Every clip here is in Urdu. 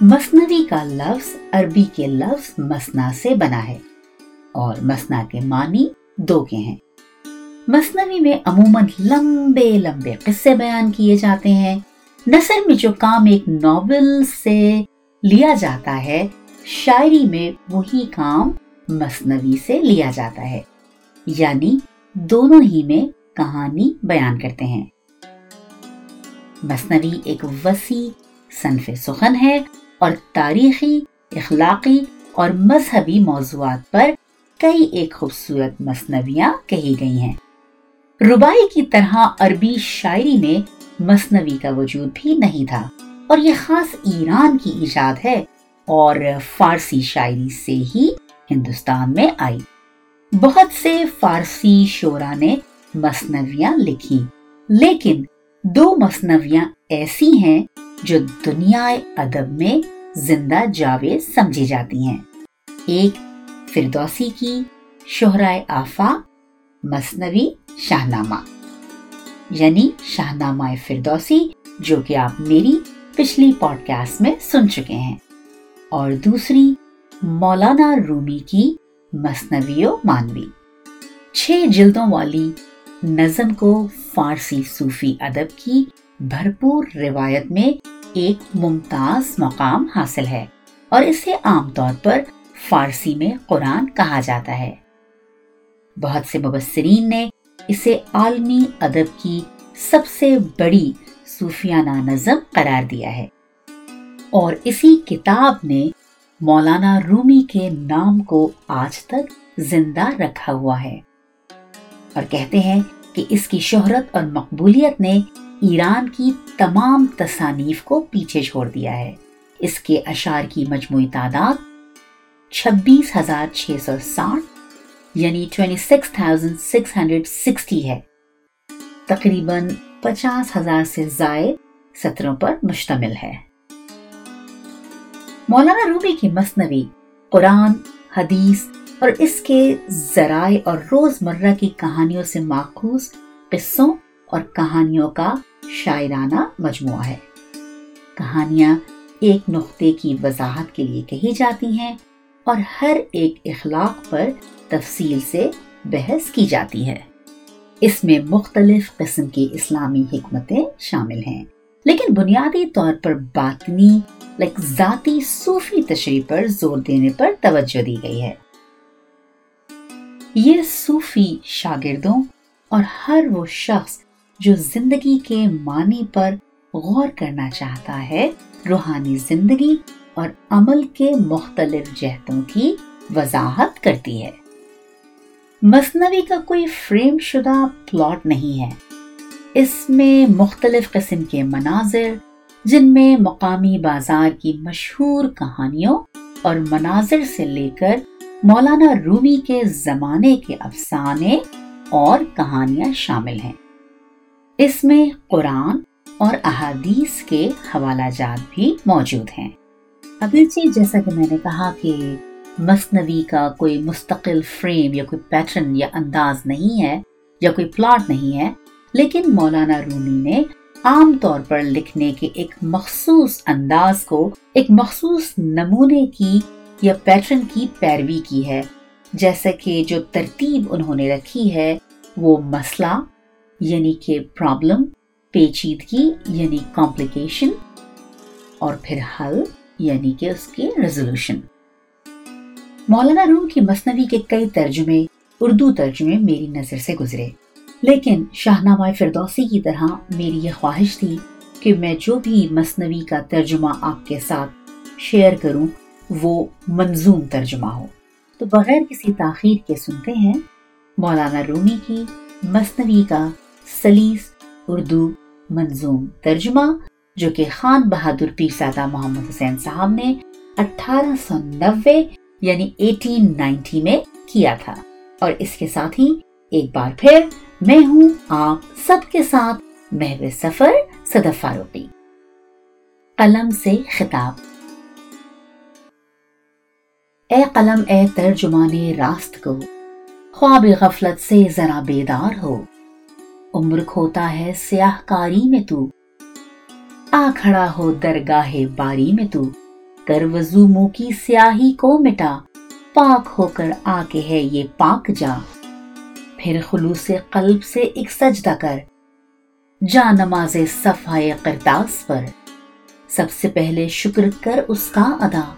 مصنوی کا لفظ عربی کے لفظ مسنا سے بنا ہے اور مسنا کے معنی دو کے ہیں۔ مصنوی میں عموماً لمبے لمبے قصے بیان کیے جاتے ہیں۔ نثر میں جو کام ایک ناول سے لیا جاتا ہے، شاعری میں وہی کام مصنوی سے لیا جاتا ہے۔ یعنی دونوں ہی میں کہانی بیان کرتے ہیں۔ مصنوی ایک وسیع صنف سخن ہے۔ اور تاریخی، اخلاقی اور مذہبی موضوعات پر کئی ایک خوبصورت مصنویاں کہی گئی ہیں۔ ربائی کی طرح عربی شاعری میں مصنوی کا وجود بھی نہیں تھا اور یہ خاص ایران کی ایجاد ہے اور فارسی شاعری سے ہی ہندوستان میں آئی۔ بہت سے فارسی شعرا نے مصنویاں لکھی لیکن دو مصنویاں ایسی ہیں جو دنیا ادب میں زندہ جاوید سمجھی جاتی ہیں۔ ایک فردوسی کی شہرائے آفا مصنوی شاہ نامہ یعنی شاہ نامہ فردوسی جو کہ آپ میری پچھلی پوڈ کاسٹ میں سن چکے ہیں۔ اور دوسری مولانا رومی کی مصنوی و مانوی۔ چھ جلدوں والی نظم کو فارسی صوفی ادب کی بھرپور روایت میں ایک ممتاز مقام حاصل ہے اور اسے عام طور پر فارسی میں قرآن کہا جاتا ہے۔ بہت سے مبصرین نے اسے عالمی ادب کی سب سے بڑی صوفیانہ نظم قرار دیا ہے۔ اور اسی کتاب نے مولانا رومی کے نام کو آج تک زندہ رکھا ہوا ہے۔ اور کہتے ہیں کہ اس کی شہرت اور مقبولیت نے ایران کی تمام تصانیف کو پیچھے چھوڑ دیا ہے۔ اس کے اشعار کی مجموعی تعداد چھبیس ہزار چھ سو ساٹھ یعنی twenty six thousand six hundred sixty ہے۔ تقریباً پچاس ہزار سے زائد سطروں پر مشتمل ہے۔ مولانا روبی کی مصنوی قرآن، حدیث اور اس کے ذرائع اور روز مرہ کی کہانیوں سے ماخوذ قصوں اور کہانیوں کا شاعرانہ مجموعہ ہے۔ کہانیاں ایک نقطے کی وضاحت کے لیے کہی جاتی ہیں اور ہر ایک اخلاق پر تفصیل سے بحث کی جاتی ہے۔ اس میں مختلف قسم کی اسلامی حکمتیں شامل ہیں۔ لیکن بنیادی طور پر باطنی لائک ذاتی صوفی تشریح پر زور دینے پر توجہ دی گئی ہے۔ یہ صوفی شاگردوں اور ہر وہ شخص جو زندگی کے معنی پر غور کرنا چاہتا ہے، روحانی زندگی اور عمل کے مختلف جہتوں کی وضاحت کرتی ہے۔ مصنوعی کا کوئی فریم شدہ پلاٹ نہیں ہے۔ اس میں مختلف قسم کے مناظر، جن میں مقامی بازار کی مشہور کہانیوں اور مناظر سے لے کر مولانا رومی کے زمانے کے افسانے اور کہانیاں شامل ہیں۔ اس میں قرآن اور احادیث کے حوالہ جات بھی موجود ہیں۔ اگرچہ جیسا کہ میں نے کہا کہ مصنوعی کا کوئی مستقل فریم یا کوئی پیٹرن یا انداز نہیں ہے یا کوئی پلاٹ نہیں ہے، لیکن مولانا رومی نے عام طور پر لکھنے کے ایک مخصوص انداز کو ایک مخصوص نمونے کی یا پیٹرن کی پیروی کی ہے۔ جیسے کہ جو ترتیب انہوں نے رکھی ہے وہ مسئلہ یعنی کہ پرابلم پیچیدگی یعنی کمپلیکیشن اور پھر حل یعنی کہ اس کی ریزولوشن مولانا روم کی مصنوعی کے کئی ترجمے اردو ترجمے میری نظر سے گزرے، لیکن شاہ نامہ فردوسی کی طرح میری یہ خواہش تھی کہ میں جو بھی مصنوعی کا ترجمہ آپ کے ساتھ شیئر کروں، وہ منظوم ترجمہ ہو. تو بغیر کسی تاخیر کے سنتے ہیں، مولانا رومی کی مصنوعی کا سلیس، اردو منظوم ترجمہ، جو کہ خان بہادر پیرزادہ محمد حسین صاحب نے اٹھارہ سو نوے یعنی ایٹین نائنٹی میں کیا تھا۔ اور اس کے ساتھ ہی ایک بار پھر میں ہوں آپ سب کے ساتھ محو سفر صدف فاروقی۔ قلم سے خطاب۔ اے قلم، اے ترجمان راست کو، خواب غفلت سے ذرا بیدار ہو۔ عمر کھوتا ہے سیاہ کاری میں تو۔ آ کھڑا ہو درگاہ باری میں تو۔ کر وضو منہ کی سیاہی کو مٹا۔ پاک ہو کر آگے ہے یہ پاک جا۔ پھر خلوص قلب سے ایک سجدہ کر۔ جا نماز صفائے کرتاس پر۔ سب سے پہلے شکر کر اس کا ادا۔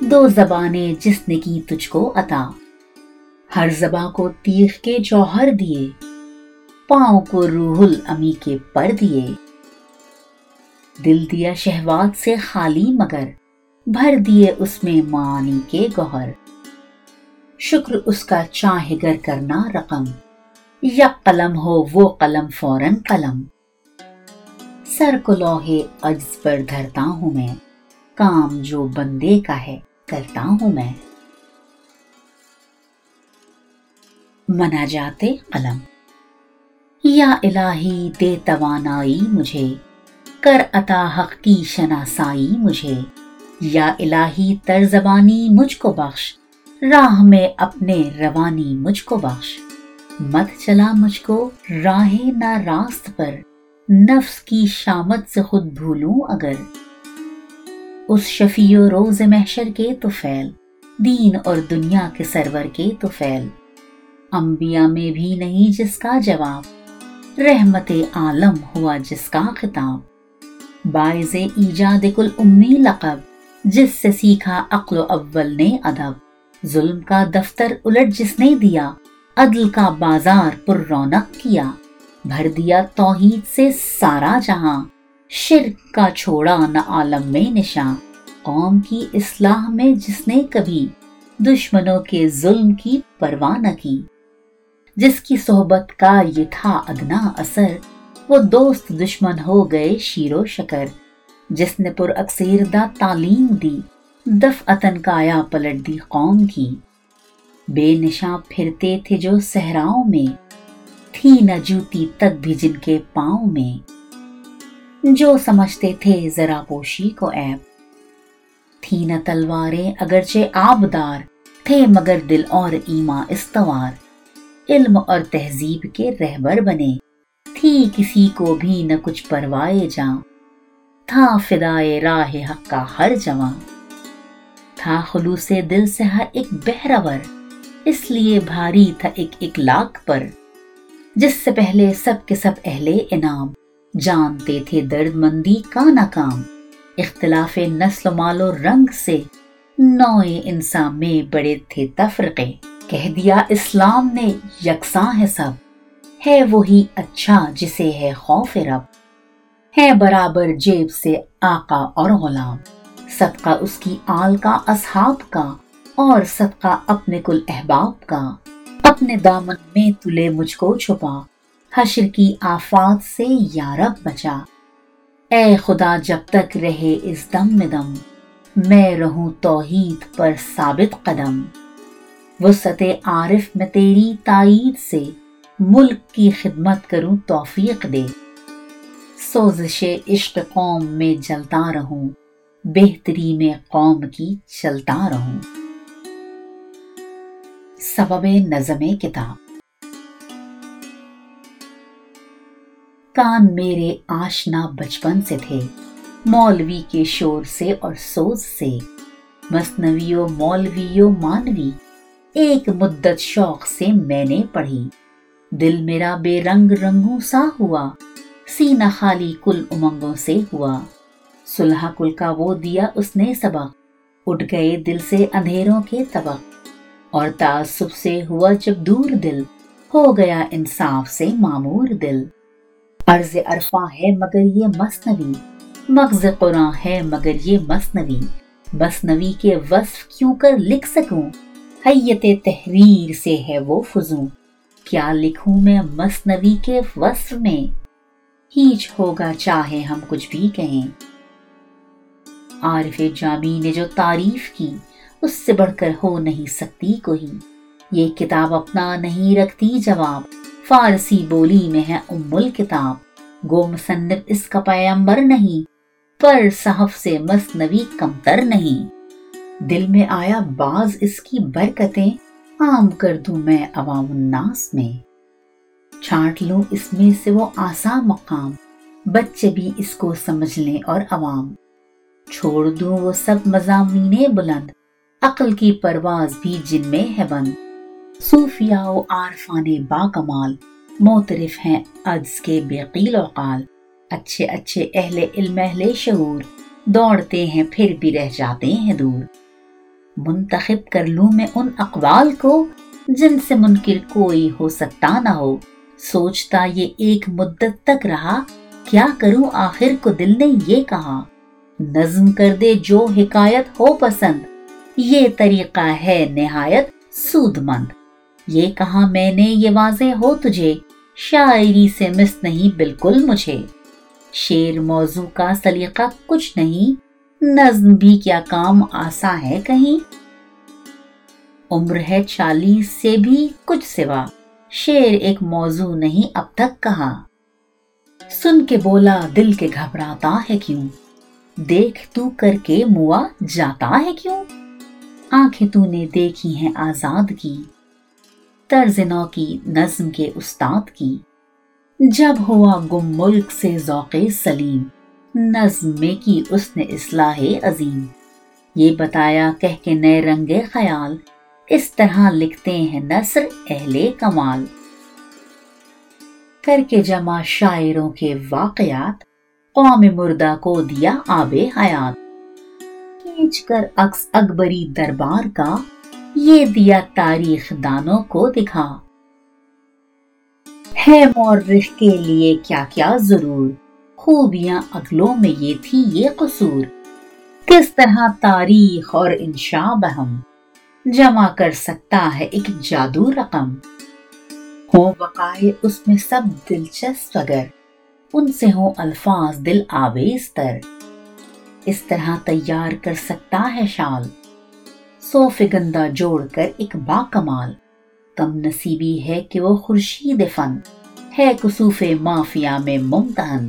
دو زبانیں جس نے کی تجھ کو عطا۔ ہر زباں کو تیغ کے جوہر دیے۔ پاؤں کو روح الامی کے پر دیے۔ دل دیا شہوات سے خالی مگر بھر دیے اس میں معانی کے گوہر۔ شکر اس کا چاہے گر کرنا رقم، یا قلم ہو وہ قلم فوراً قلم۔ سر کو لوہے عجز پر دھرتا ہوں میں، کام جو بندے کا ہے کرتا ہوں میں۔ منا جاتے قلم۔ یا الہی دے توانائی مجھے، کر عطا حق کی شناسائی مجھے۔ یا الہی ترزبانی مجھ کو بخش، راہ میں اپنے روانی مجھ کو بخش۔ مت چلا مجھ کو راہ نہ راست پر، نفس کی شامت سے خود بھولوں اگر۔ اس شفیع و روز محشر کے تو فیل، دین اور دنیا کے سرور کے تو فیل۔ انبیاء میں بھی نہیں جس کا جواب۔ رحمت عالم ہوا جس کا خطاب۔ باعث ایجاد کل امی لقب، جس سے سیکھا عقل و اول نے ادب۔ ظلم کا دفتر الٹ جس نے دیا، عدل کا بازار پر رونق کیا۔ بھر دیا توحید سے سارا جہاں، شرک کا چھوڑا نہ عالم میں نشاں۔ قوم کی اصلاح میں جس نے کبھی، دشمنوں کے ظلم کی پرواہ نہ کی۔ جس کی صحبت کا یہ تھا ادنا اثر، وہ دوست دشمن ہو گئے شیر و شکر۔ جس نے پر اکثیر دا تعلیم دی دف اتن کایا پلٹ دی قوم کی۔ بے نشاں پھرتے تھے جو صحراؤں میں، تھی نہ جوتی تک بھی جن کے پاؤں میں۔ جو سمجھتے تھے ذرا پوشی کو ایب تھی نہ تلواریں اگرچہ آبدار، تھے مگر دل اور ایما استوار۔ علم اور تہذیب کے رہبر بنے۔ تھی کسی کو بھی نہ کچھ پروائے جاں۔ تھا فدائے راہ حق کا ہر جوان تھا خلوص دل سے ہر ایک بہرور اس لیے بھاری تھا ایک ایک لاکھ پر۔ جس سے پہلے سب کے سب اہل انعام۔ جانتے تھے درد مندی کا ناکام۔ اختلاف نسل و مال و رنگ سے نوئے انسان میں بڑے تھے تفرقے۔ کہہ دیا اسلام نے، یکساں ہے سب۔ ہے وہی اچھا جسے ہے خوف رب۔ ہے برابر جیب سے آقا اور غلام۔ صدقہ اس کی آل کا، اصحاب کا۔ اور صدقہ اپنے کل احباب کا۔ اپنے دامن میں تلے مجھ کو چھپا۔ حشر کی آفات سے یارب بچا۔ اے خدا جب تک رہے اس دم میں دم۔ میں رہوں توحید پر ثابت قدم۔ وسط عارف میں تیری تائید سے ملک کی خدمت کروں توفیق دے۔ سوزش عشق قوم میں جلتا رہوں، بہتری میں قوم کی چلتا رہوں۔ سبب نظم کتاب۔ کان میرے آشنا بچپن سے تھے، مولوی کے شور سے اور سوز سے۔ مصنوی مولوی مانوی۔ ایک مدت شوق سے میں نے پڑھی۔ دل میرا بے رنگ رنگوں سا ہوا، سینہ خالی کل امنگوں سے ہوا۔ سلحا کل کا وہ دیا اس نے سبق، اٹھ گئے دل سے اندھیروں کے طبق۔ اور تعصب سے ہوا جب دور دل، ہو گیا انصاف سے معمور دل۔ عرض عرفا ہے مگر یہ مصنوی مغز قرآن ہے مگر یہ مصنوی مصنوی کے وصف کیوں کر لکھ سکوں؟ حیت تحریر سے ہے وہ فضوں کیا لکھوں میں مصنوی کے وصف میں؟ ہیچ ہوگا چاہے ہم کچھ بھی کہیں۔ عارف جامی نے جو تعریف کی، اس سے بڑھ کر ہو نہیں سکتی کوئی۔ یہ کتاب اپنا نہیں رکھتی جواب۔ فارسی بولی میں ہے ام الکتاب۔ گو مصنف اس کا پیمبر نہیں۔ پر صحف سے مصنوی کمتر نہیں۔ دل میں آیا بعض اس کی برکتیں عام کر دوں میں عوام الناس میں۔ چھانٹ لوں اس میں سے وہ آسا مقام، بچے بھی اس کو سمجھ لیں اور عوام۔ چھوڑ دوں وہ سب مضامین بلند، عقل کی پرواز بھی جن میں ہے بند۔ صوفیاء و عارفان با کمال موترف ہیں عجز کے بے و قال۔ اچھے اچھے اہل علم، اہل شعور، دوڑتے ہیں پھر بھی رہ جاتے ہیں دور۔ منتخب کر لوں میں ان اقوال کو جن سے منکر کوئی ہو سکتا نہ ہو۔ سوچتا یہ ایک مدت تک رہا، کیا کروں؟ آخر کو دل نے یہ کہا، نظم کر دے جو حکایت ہو پسند۔ یہ طریقہ ہے نہایت سود مند یہ کہا، میں نے یہ واضح ہو تجھے، شاعری سے مس نہیں بالکل مجھے۔ شیر موضوع کا سلیقہ کچھ نہیں۔ نظم بھی کیا کام آسا ہے کہیں؟ عمر ہے چالیس سے بھی کچھ سوا شیر ایک موضوع نہیں اب تک کہا۔ سن کے بولا دل کے گھبراتا ہے کیوں؟ دیکھ تو کر کے موا جاتا ہے کیوں؟ آنکھیں تو نے دیکھی ہیں آزاد کی، طرز نو کی، نظم کے استاد کی۔ جب ہوا گم ملک سے ذوق سلیم نظم میں کی اس نے اصلاح عظیم۔ یہ بتایا کہہ کے نئے رنگ خیال۔ اس طرح لکھتے ہیں نثر اہل کمال۔ کر کے جمع شاعروں کے واقعات۔ قوم مردہ کو دیا آب حیات۔ کھینچ کر اکس اکبری دربار کا۔ یہ دیا تاریخ دانوں کو دکھا۔ ہے مورخ کے لیے کیا کیا ضرور۔ خوبیاں اگلوں میں یہ تھی یہ قصور کس طرح تاریخ اور انشاء بہم جمع کر سکتا ہے ایک جادو رقم؟ ہو بقائے اس میں سب دلچسپ اگر ان سے ہو الفاظ دل آویز تر۔ اس طرح تیار کر سکتا ہے شال۔ سو فگندہ جوڑ کر ایک با کمال۔ کم نصیبی ہے کہ وہ خورشید فن ہے کسوف مافیا میں ممتحن۔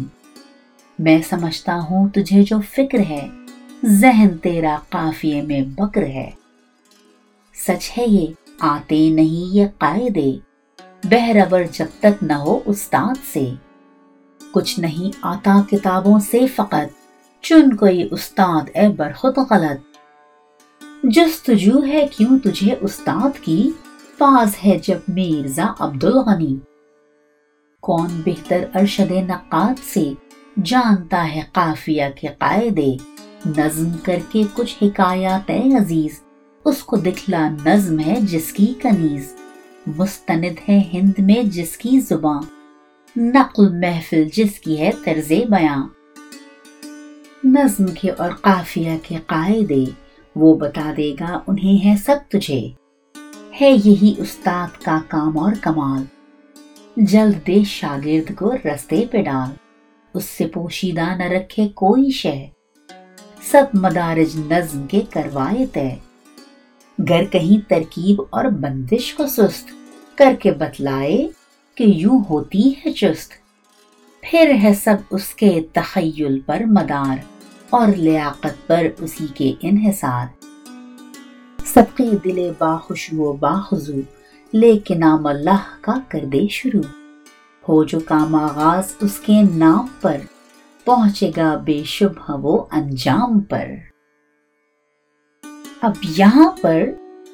میں سمجھتا ہوں تجھے جو فکر ہے، ذہن تیرا قافیے میں بکر ہے۔ سچ ہے یہ، آتے نہیں یہ قائدے بہرور جب تک نہ ہو استاد سے۔ کچھ نہیں آتا کتابوں سے فقط، چن کوئی استاد اے برخط غلط۔ جستجو ہے کیوں تجھے استاد کی؟ پاس ہے جب میرزا عبد الغنی کون بہتر ارشد نقاد سے؟ جانتا ہے قافیہ کے قائدے نظم کر کے کچھ حکایات اے عزیز، اس کو دکھلا نظم ہے جس کی کنیز، مستند ہے ہند میں جس کی زباں، نقل محفل جس کی ہے طرز بیاں۔ نظم کے اور قافیہ کے قائدے وہ بتا دے گا انہیں ہے سب تجھے۔ ہے یہی استاد کا کام اور کمال۔ جلد دے شاگرد کو رستے پہ ڈال۔ اس سے پوشیدہ نہ رکھے کوئی شے۔ سب مدارج نظم کے کروائے طے۔ گر کہیں ترکیب اور بندش کو سست۔ کر کے بتلائے کہ یوں ہوتی ہے چست۔ پھر ہے سب اس کے تخیل پر مدار اور لیاقت پر اسی کے انحصار۔ سبقی دل باخوشو و باخضو لیکن نام اللہ کا کر دے شروع۔ ہو جو کام آغاز اس کے نام پر پہنچے گا بے شبہ وہ انجام پر۔ اب یہاں پر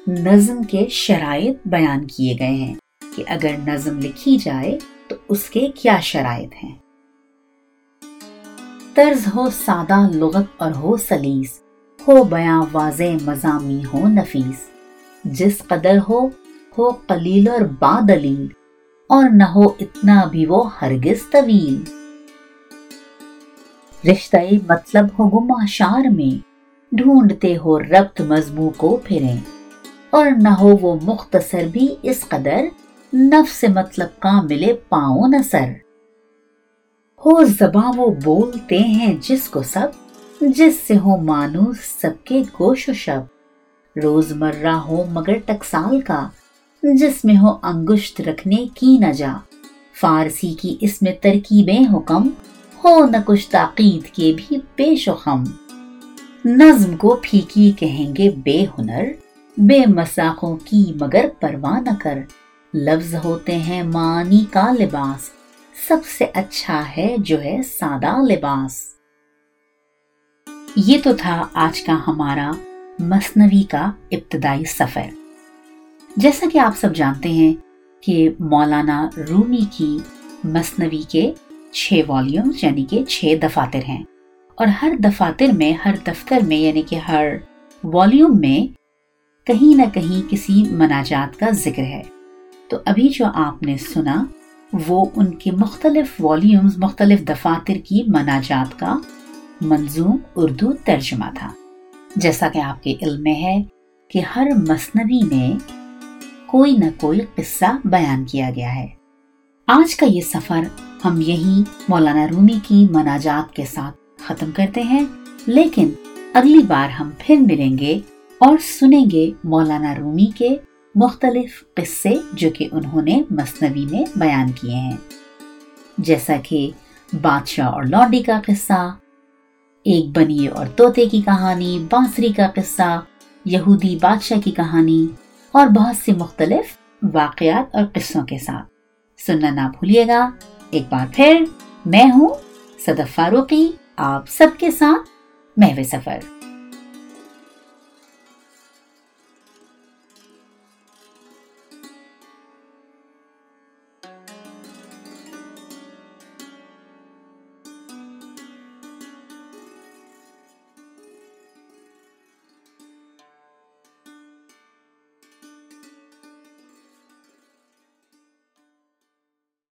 نظم کے شرائط بیان کیے گئے ہیں کہ اگر نظم لکھی جائے تو اس کے کیا شرائط ہیں۔ طرز ہو سادہ لغت اور ہو سلیس، ہو بیاں واضح مضامی ہو نفیس۔ جس قدر ہو ہو قلیل اور با دلیل۔ اور نہ ہو اتنا بھی وہ ہرگز طویل۔ رشتہ مطلب ہو گماشار میں۔ ڈھونڈتے ہو ربط مضمو کو پھریں۔ اور نہ ہو وہ مختصر بھی اس قدر نفس مطلب کا ملے پاؤں نصر ہو زباں وہ بولتے ہیں جس کو سب، جس سے ہو مانوس سب کے گوش و شب۔ روز مرہ ہو مگر ٹکسال کا۔ جس میں ہو انگشت رکھنے کی نہ جا فارسی کی اس میں ترکیبیں حکم، ہو نہ کچھ تاقید کے بھی پیش و خم۔ نظم کو پھیکی کہیں گے بے ہنر، بے مساقوں کی مگر پرواہ نہ کر۔ لفظ ہوتے ہیں معنی کا لباس، سب سے اچھا ہے جو ہے سادہ لباس۔ یہ تو تھا آج کا ہمارا مصنوی کا ابتدائی سفر۔ جیسا کہ آپ سب جانتے ہیں کہ مولانا رومی کی مصنوی کے چھ والیوم یعنی کہ چھ دفاتر ہیں۔ اور ہر دفاتر میں، ہر دفتر میں یعنی کہ ہر والیوم میں کہیں نہ کہیں کسی مناجات کا ذکر ہے۔ تو ابھی جو آپ نے سنا، وہ ان کے مختلف والیومز مختلف دفاتر کی مناجات کا منظوم اردو ترجمہ تھا۔ جیسا کہ آپ کے علم میں ہے کہ ہر مصنوی میں کوئی نہ کوئی قصہ بیان کیا گیا ہے۔ آج کا یہ سفر ہم یہی مولانا رومی کی مناجات کے ساتھ ختم کرتے ہیں، لیکن اگلی بار ہم پھر ملیں گے اور سنیں گے مولانا رومی کے مختلف قصے جو کہ انہوں نے مصنوی میں بیان کیے ہیں۔ جیسا کہ بادشاہ اور لوڈی کا قصہ، ایک بنیے اور طوطے کی کہانی، بانسری کا قصہ، یہودی بادشاہ کی کہانی اور بہت سی مختلف واقعات اور قصوں کے ساتھ۔ سننا نہ بھولیے گا۔ ایک بار پھر میں ہوں صدف فاروقی، آپ سب کے ساتھ محو سفر۔